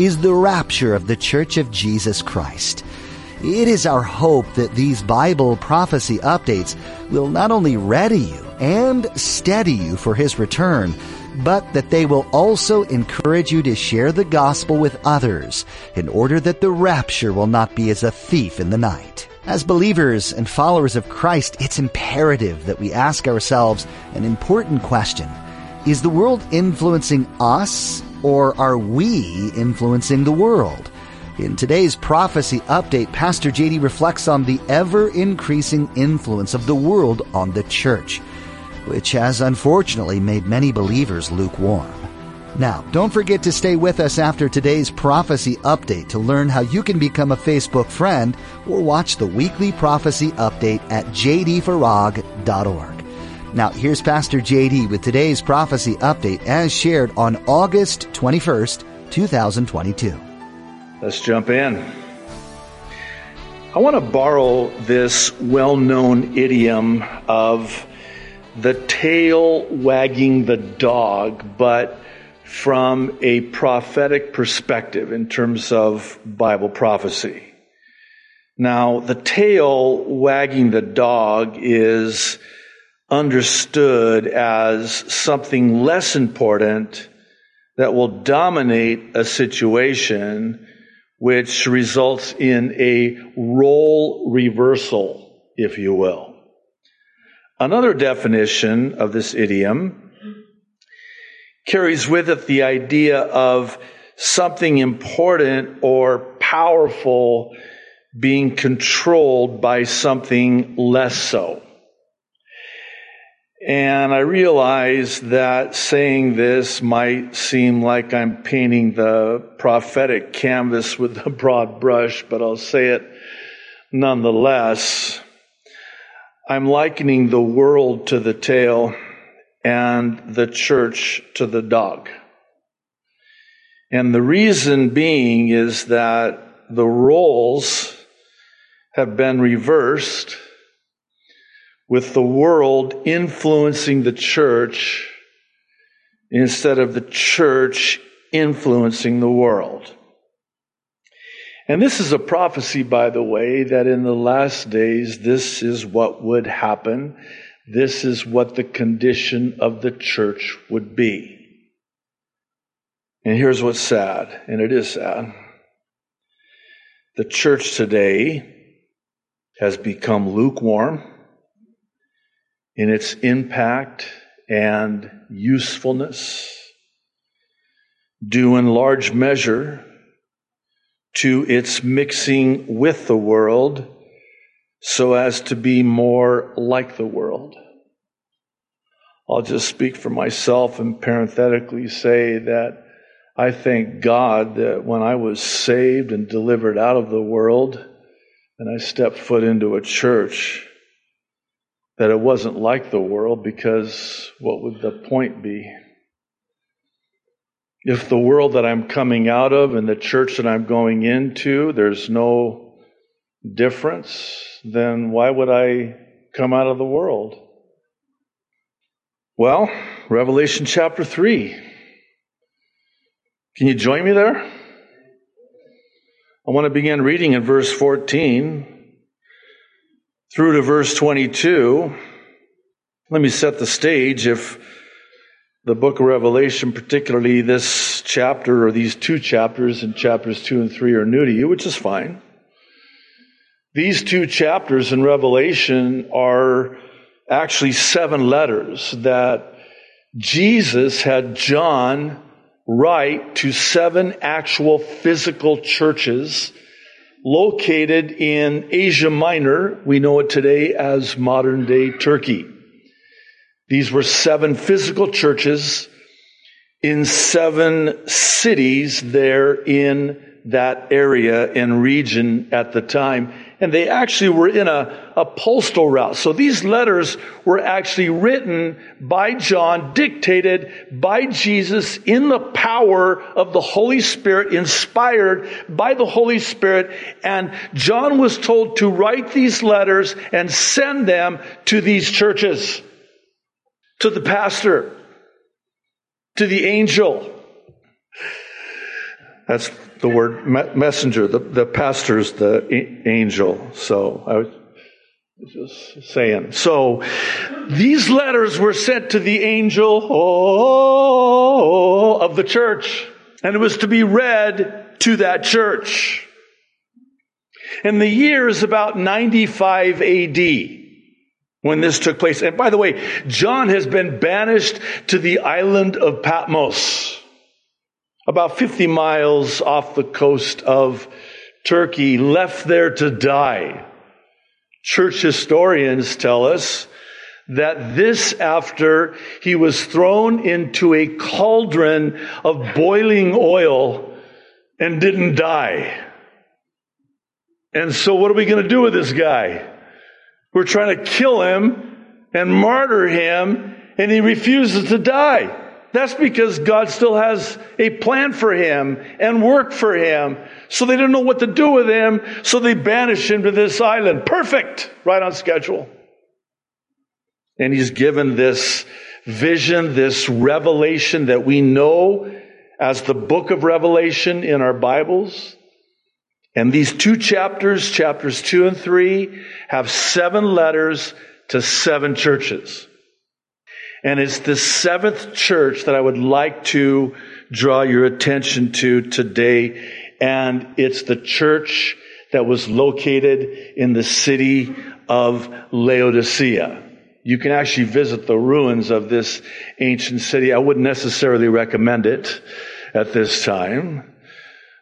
is the rapture of the Church of Jesus Christ. It is our hope that these Bible prophecy updates will not only ready you and steady you for His return, but that they will also encourage you to share the gospel with others in order that the rapture will not be as a thief in the night. As believers and followers of Christ, it's imperative that we ask ourselves an important question. Is the world influencing us or are we influencing the world? In today's prophecy update, Pastor JD reflects on the ever increasing influence of the world on the church, which has unfortunately made many believers lukewarm. Now, don't forget to stay with us after today's prophecy update to learn how you can become a Facebook friend or watch the weekly prophecy update at jdfarag.org. Now, here's Pastor JD with today's prophecy update as shared on August 21st, 2022. Let's jump in. I want to borrow this well known idiom of the tail wagging the dog, but from a prophetic perspective in terms of Bible prophecy. Now, the tail wagging the dog is understood as something less important that will dominate a situation, which results in a role reversal, if you will. Another definition of this idiom carries with it the idea of something important or powerful being controlled by something less so. And I realize that saying this might seem like I'm painting the prophetic canvas with a broad brush, but I'll say it nonetheless. I'm likening the world to the tail and the church to the dog. And the reason being is that the roles have been reversed with the world influencing the church instead of the church influencing the world. And this is a prophecy, by the way, that in the last days, this is what would happen. This is what the condition of the church would be. And here's what's sad, and it is sad. The church today has become lukewarm in its impact and usefulness, due in large measure to its mixing with the world so as to be more like the world. I'll just speak for myself and parenthetically say that I thank God that when I was saved and delivered out of the world and I stepped foot into a church, that it wasn't like the world because what would the point be? If the world that I'm coming out of and the church that I'm going into, there's no difference, then why would I come out of the world? Well, Revelation chapter 3. Can you join me there? I want to begin reading in verse 14 through to verse 22. Let me set the stage. If the book of Revelation, particularly this chapter or these two chapters in chapters 2 and 3 are new to you, which is fine. These two chapters in Revelation are actually seven letters that Jesus had John write to seven actual physical churches located in Asia Minor. We know it today as modern day Turkey. These were seven physical churches in seven cities there in that area and region at the time. And they actually were in a, a postal route. So these letters were actually written by John, dictated by Jesus in the power of the Holy Spirit, inspired by the Holy Spirit. And John was told to write these letters and send them to these churches, to the pastor, to the angel. That's the word messenger. The, the pastor's the angel. So I was just saying. So these letters were sent to the angel oh, of the church. And it was to be read to that church. And the year is about 95 AD when this took place. And by the way, John has been banished to the island of Patmos about 50 miles off the coast of Turkey, left there to die. Church historians tell us that this after he was thrown into a cauldron of boiling oil and didn't die. And so what are we going to do with this guy? We're trying to kill him and martyr him and he refuses to die. That's because God still has a plan for him and work for him. So they don't know what to do with him. So they banish him to this island. Perfect. Right on schedule. And he's given this vision, this revelation that we know as the book of Revelation in our Bibles. And these two chapters, chapters two and three, have seven letters to seven churches. And it's the seventh church that I would like to draw your attention to today. And it's the church that was located in the city of Laodicea. You can actually visit the ruins of this ancient city. I wouldn't necessarily recommend it at this time,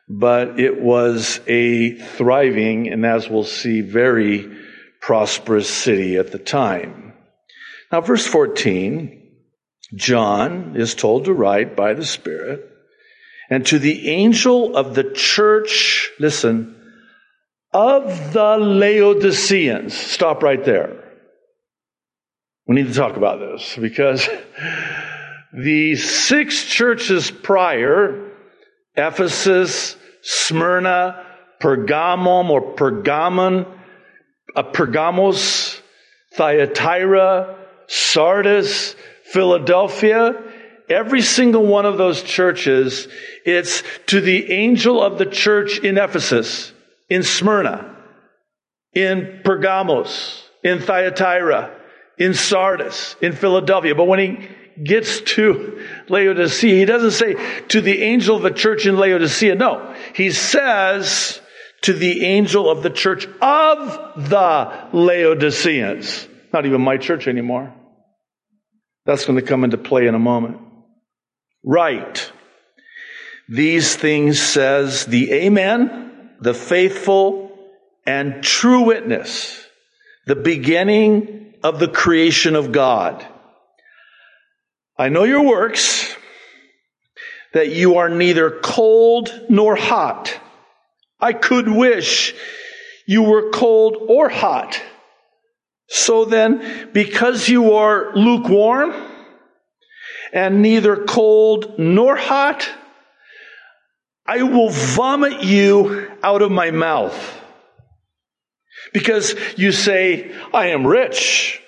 but it was a thriving and as we'll see, very prosperous city at the time. Now, verse 14, John is told to write by the Spirit, and to the angel of the church, listen, of the Laodiceans. Stop right there. We need to talk about this because the six churches prior, Ephesus, Smyrna, Pergamum or Pergamon, uh, Pergamos, Thyatira, Sardis, Philadelphia, every single one of those churches, it's to the angel of the church in Ephesus, in Smyrna, in Pergamos, in Thyatira, in Sardis, in Philadelphia. But when he gets to Laodicea, he doesn't say to the angel of the church in Laodicea. No, he says to the angel of the church of the Laodiceans. Not even my church anymore. That's going to come into play in a moment. Right. These things says the Amen, the faithful and true witness, the beginning of the creation of God. I know your works, that you are neither cold nor hot. I could wish you were cold or hot. So then, because you are lukewarm and neither cold nor hot, I will vomit you out of my mouth. Because you say, I am rich,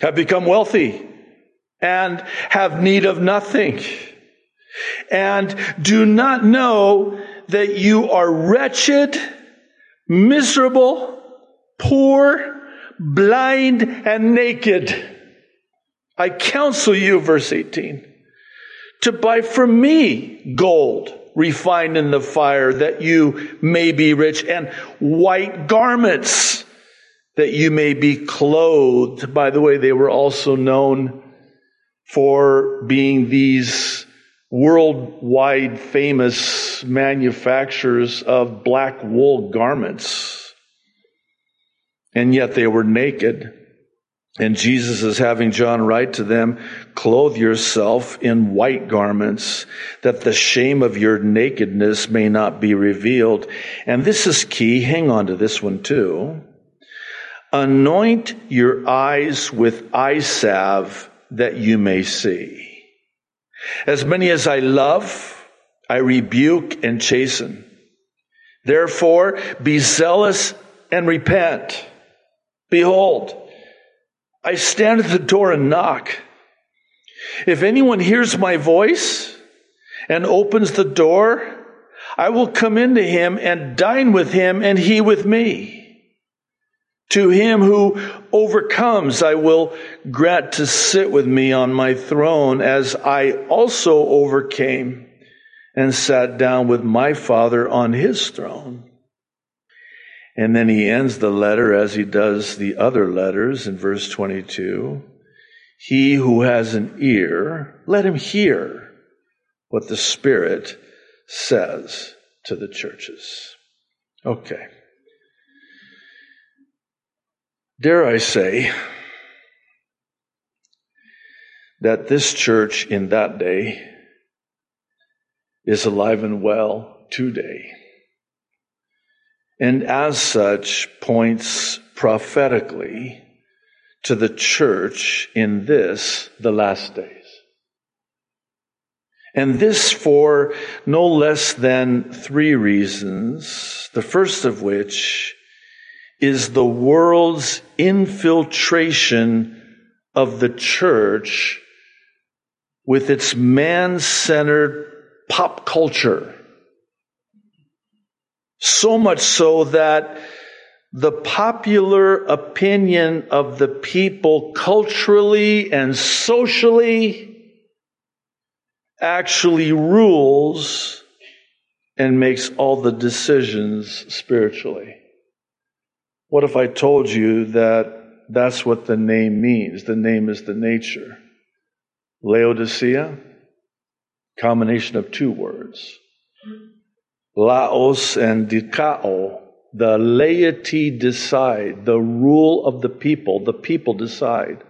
have become wealthy, and have need of nothing, and do not know that you are wretched, miserable, poor, blind and naked. I counsel you, verse 18, to buy from me gold refined in the fire that you may be rich and white garments that you may be clothed. By the way, they were also known for being these worldwide famous manufacturers of black wool garments and yet they were naked. And Jesus is having John write to them, clothe yourself in white garments that the shame of your nakedness may not be revealed. And this is key. Hang on to this one too. Anoint your eyes with eye salve that you may see. As many as I love, I rebuke and chasten. Therefore, be zealous and repent. Behold, I stand at the door and knock. If anyone hears my voice and opens the door, I will come into him and dine with him and he with me. To him who overcomes, I will grant to sit with me on my throne as I also overcame and sat down with my father on his throne. And then he ends the letter as he does the other letters in verse 22. He who has an ear, let him hear what the Spirit says to the churches. Okay. Dare I say that this church in that day is alive and well today. And as such, points prophetically to the church in this, the last days. And this for no less than three reasons. The first of which is the world's infiltration of the church with its man centered pop culture. So much so that the popular opinion of the people culturally and socially actually rules and makes all the decisions spiritually. What if I told you that that's what the name means? The name is the nature. Laodicea, combination of two words. Laos and Dikao, the laity decide, the rule of the people, the people decide,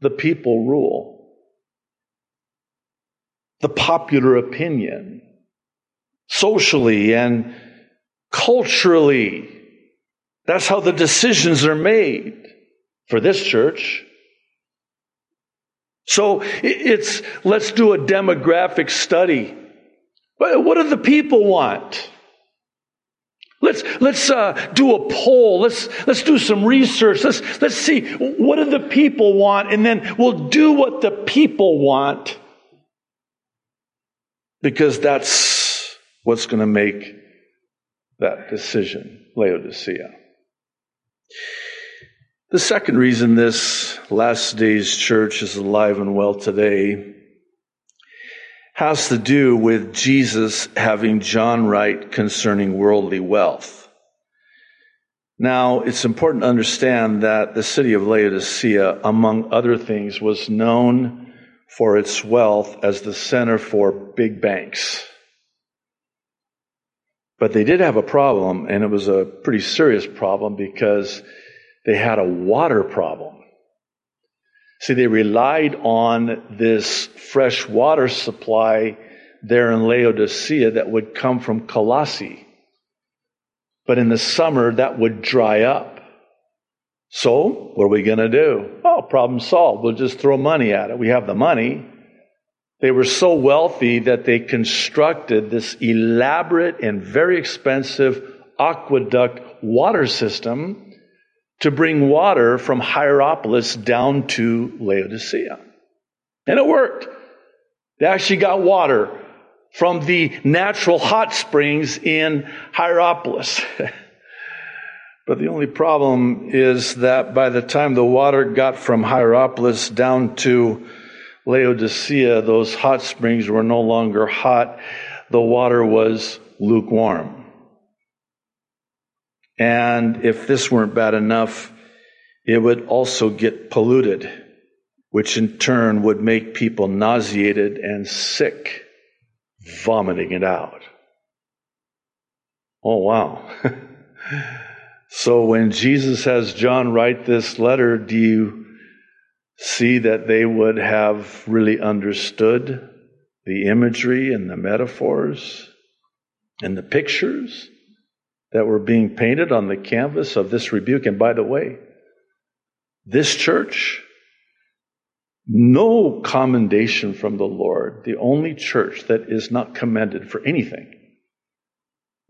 the people rule. The popular opinion, socially and culturally, that's how the decisions are made for this church. So it's, let's do a demographic study. What do the people want? Let's, let's uh, do a poll. Let's, let's do some research. Let's, let's see what do the people want, and then we'll do what the people want because that's what's going to make that decision, Laodicea. The second reason this last days church is alive and well today has to do with Jesus having John write concerning worldly wealth. Now, it's important to understand that the city of Laodicea, among other things, was known for its wealth as the center for big banks. But they did have a problem, and it was a pretty serious problem because they had a water problem. See, they relied on this fresh water supply there in Laodicea that would come from Colossae. But in the summer, that would dry up. So, what are we going to do? Oh, problem solved. We'll just throw money at it. We have the money. They were so wealthy that they constructed this elaborate and very expensive aqueduct water system to bring water from Hierapolis down to Laodicea. And it worked. They actually got water from the natural hot springs in Hierapolis. but the only problem is that by the time the water got from Hierapolis down to Laodicea, those hot springs were no longer hot. The water was lukewarm. And if this weren't bad enough, it would also get polluted, which in turn would make people nauseated and sick, vomiting it out. Oh, wow. so when Jesus has John write this letter, do you see that they would have really understood the imagery and the metaphors and the pictures that were being painted on the canvas of this rebuke. And by the way, this church, no commendation from the Lord, the only church that is not commended for anything,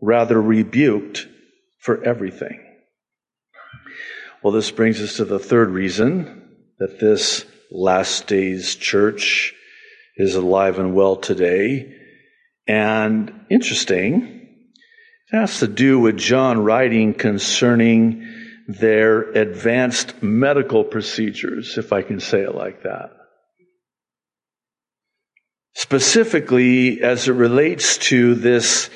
rather rebuked for everything. Well, this brings us to the third reason that this last days church is alive and well today. And interesting, has to do with John writing concerning their advanced medical procedures, if I can say it like that. Specifically, as it relates to this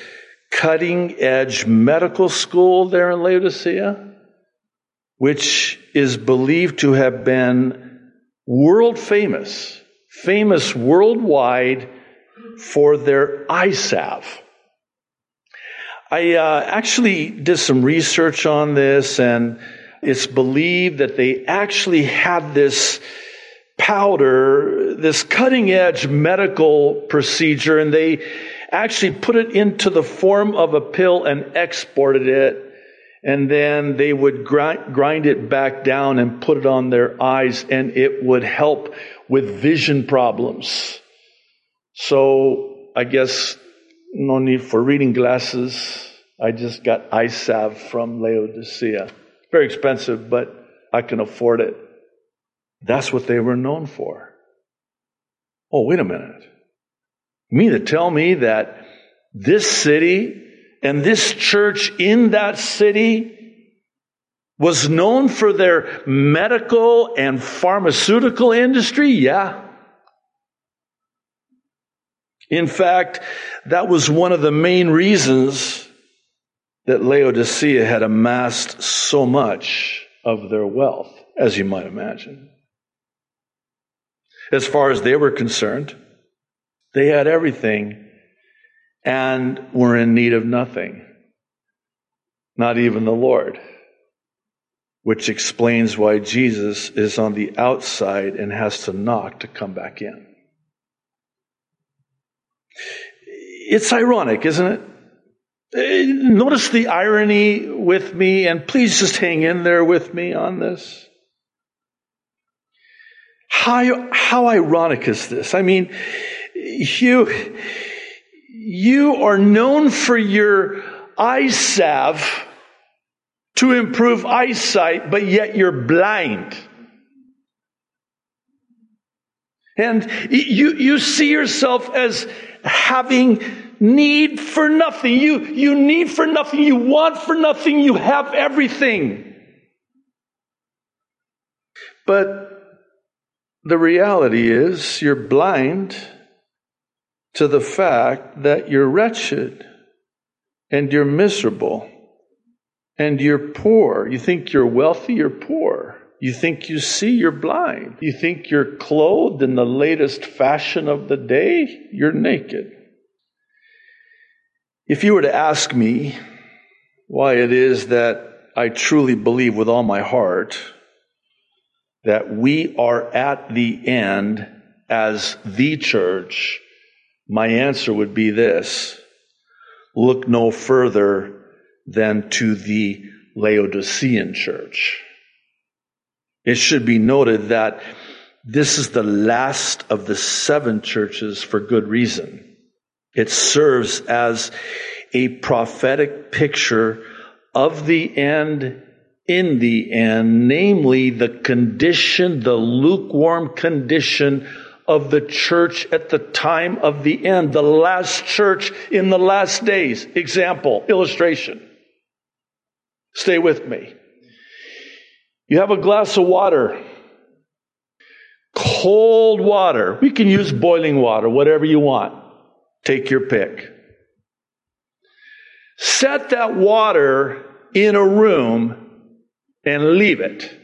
cutting edge medical school there in Laodicea, which is believed to have been world famous, famous worldwide for their salve. I uh, actually did some research on this, and it's believed that they actually had this powder, this cutting edge medical procedure, and they actually put it into the form of a pill and exported it. And then they would grind, grind it back down and put it on their eyes, and it would help with vision problems. So I guess no need for reading glasses. I just got eye from Laodicea. Very expensive, but I can afford it. That's what they were known for. Oh, wait a minute. You mean to tell me that this city and this church in that city was known for their medical and pharmaceutical industry? Yeah. In fact, that was one of the main reasons that Laodicea had amassed so much of their wealth, as you might imagine. As far as they were concerned, they had everything and were in need of nothing, not even the Lord, which explains why Jesus is on the outside and has to knock to come back in. It's ironic, isn't it? Eh, notice the irony with me, and please just hang in there with me on this. How, how ironic is this? I mean, you, you are known for your eye salve to improve eyesight, but yet you're blind. And you, you see yourself as having need for nothing. You, you need for nothing. You want for nothing. You have everything. But the reality is you're blind to the fact that you're wretched and you're miserable and you're poor. You think you're wealthy, you're poor. You think you see, you're blind. You think you're clothed in the latest fashion of the day, you're naked. If you were to ask me why it is that I truly believe with all my heart that we are at the end as the church, my answer would be this. Look no further than to the Laodicean church. It should be noted that this is the last of the seven churches for good reason. It serves as a prophetic picture of the end in the end, namely the condition, the lukewarm condition of the church at the time of the end, the last church in the last days. Example, illustration. Stay with me. You have a glass of water, cold water. We can use boiling water, whatever you want. Take your pick. Set that water in a room and leave it.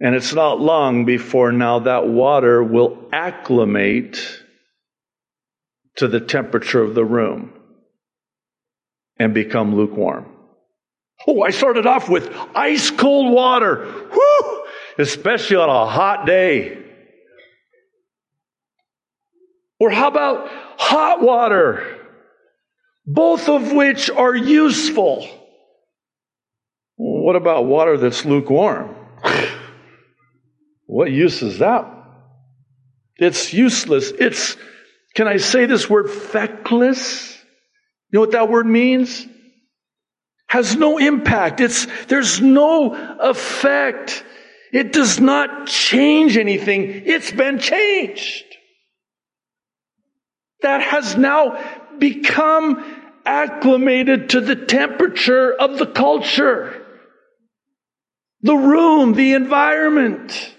And it's not long before now that water will acclimate to the temperature of the room and become lukewarm. Oh, I started off with ice cold water. Whoo! especially on a hot day. Or how about hot water? Both of which are useful. What about water that's lukewarm? what use is that? It's useless. It's, can I say this word, feckless? You know what that word means? Has no impact. It's, there's no effect. It does not change anything. It's been changed. That has now become acclimated to the temperature of the culture, the room, the environment.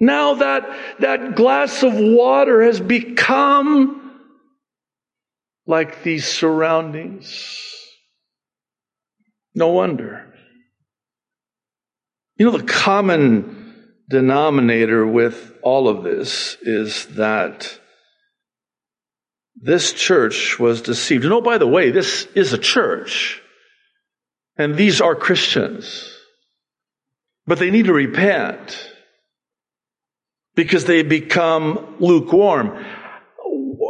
Now that, that glass of water has become like these surroundings. No wonder. You know, the common denominator with all of this is that this church was deceived. And oh, by the way, this is a church. And these are Christians. But they need to repent because they become lukewarm.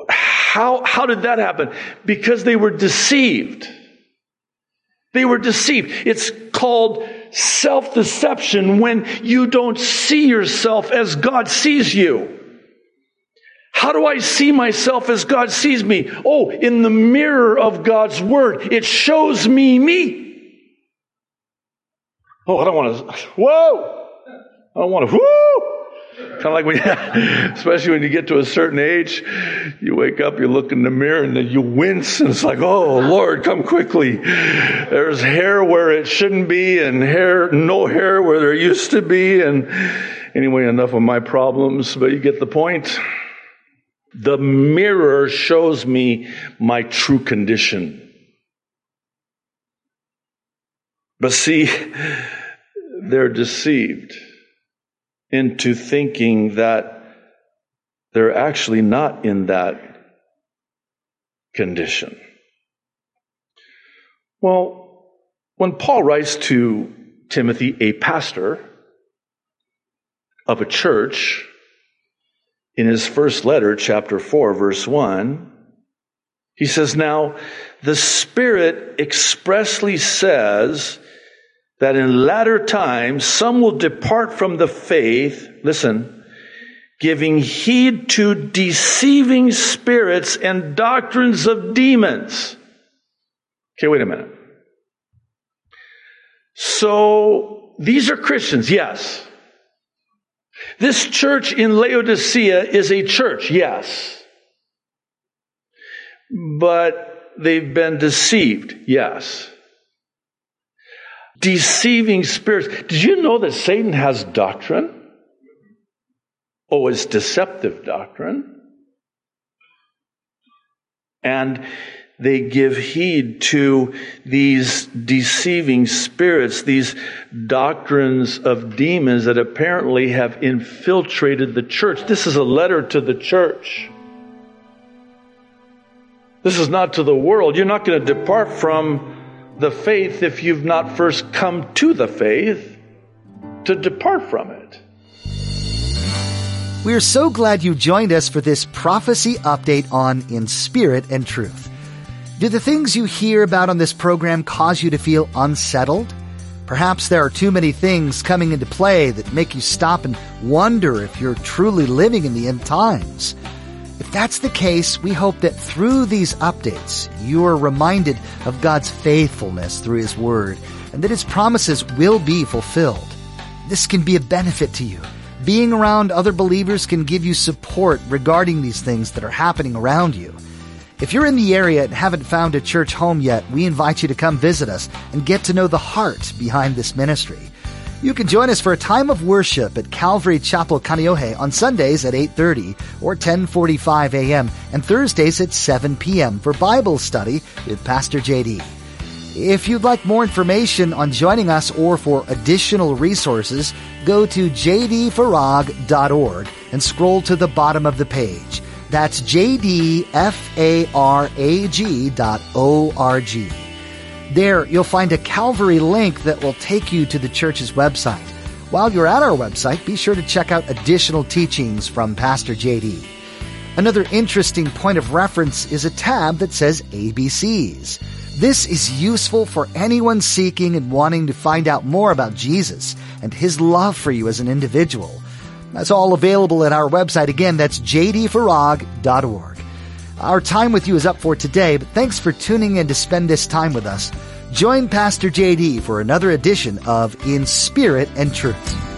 How, how did that happen? Because they were deceived. They were deceived. It's called self deception when you don't see yourself as God sees you. How do I see myself as God sees me? Oh, in the mirror of God's word, it shows me me. Oh, I don't want to, whoa! I don't want to, whoo! Kind of like when, especially when you get to a certain age, you wake up, you look in the mirror, and then you wince, and it's like, oh Lord, come quickly. There's hair where it shouldn't be, and hair, no hair where there used to be, and anyway, enough of my problems, but you get the point. The mirror shows me my true condition. But see, they're deceived into thinking that they're actually not in that condition. Well, when Paul writes to Timothy, a pastor of a church, in his first letter, chapter 4, verse 1, he says, Now, the Spirit expressly says that in latter times some will depart from the faith, listen, giving heed to deceiving spirits and doctrines of demons. Okay, wait a minute. So, these are Christians, yes. This church in Laodicea is a church, yes. But they've been deceived, yes. Deceiving spirits. Did you know that Satan has doctrine? Oh, it's deceptive doctrine. And they give heed to these deceiving spirits, these doctrines of demons that apparently have infiltrated the church. This is a letter to the church. This is not to the world. You're not going to depart from the faith if you've not first come to the faith to depart from it. We are so glad you joined us for this prophecy update on In Spirit and Truth. Do the things you hear about on this program cause you to feel unsettled? Perhaps there are too many things coming into play that make you stop and wonder if you're truly living in the end times. That's the case, we hope that through these updates, you are reminded of God's faithfulness through His Word and that His promises will be fulfilled. This can be a benefit to you. Being around other believers can give you support regarding these things that are happening around you. If you're in the area and haven't found a church home yet, we invite you to come visit us and get to know the heart behind this ministry. You can join us for a time of worship at Calvary Chapel Kaneohe on Sundays at 8:30 or 10:45 a.m. and Thursdays at 7 p.m. for Bible study with Pastor JD. If you'd like more information on joining us or for additional resources, go to jdfarag.org and scroll to the bottom of the page. That's jdfarag.org. There, you'll find a Calvary link that will take you to the church's website. While you're at our website, be sure to check out additional teachings from Pastor JD. Another interesting point of reference is a tab that says ABCs. This is useful for anyone seeking and wanting to find out more about Jesus and his love for you as an individual. That's all available at our website. Again, that's jdfarag.org. Our time with you is up for today, but thanks for tuning in to spend this time with us. Join Pastor JD for another edition of In Spirit and Truth.